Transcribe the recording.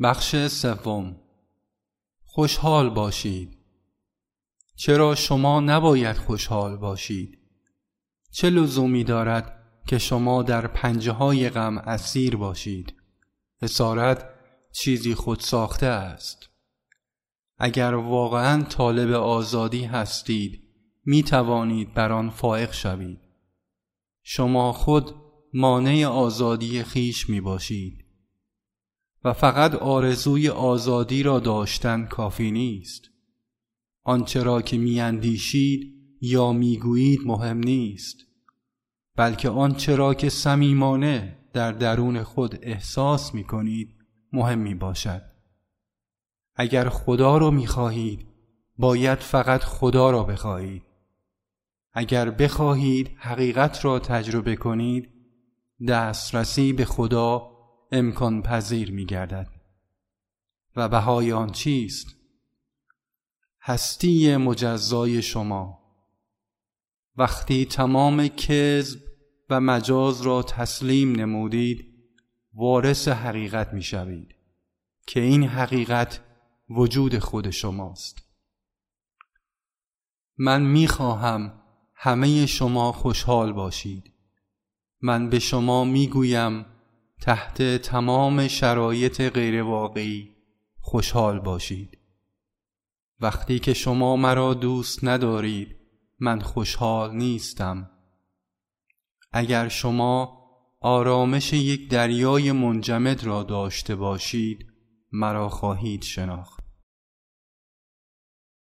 بخش سوم. خوشحال باشید. چرا شما نباید خوشحال باشید؟ چه لزومی دارد که شما در پنجه های غم اسیر باشید؟ اسارت چیزی خود ساخته است. اگر واقعا طالب آزادی هستید می توانید بر آن فائق شوید. شما خود مانع آزادی خیش می باشید. فقط آرزوی آزادی را داشتن کافی نیست. آنچه را که میاندیشید یا می‌گویید مهم نیست بلکه آنچه را که صمیمانه در درون خود احساس می کنید مهم می باشد اگر خدا را می خواهید باید فقط خدا را بخواهید. اگر بخواهید حقیقت را تجربه کنید دسترسی به خدا امکان پذیر می گردد و بهای آن چیست؟ هستی مجزای شما. وقتی تمام کذب و مجاز را تسلیم نمودید وارث حقیقت می شوید که این حقیقت وجود خود شماست. من می خواهم همه شما خوشحال باشید. من به شما می گویم تحت تمام شرایط غیرواقعی خوشحال باشید. وقتی که شما مرا دوست ندارید من خوشحال نیستم. اگر شما آرامش یک دریای منجمد را داشته باشید مرا خواهید شناخت.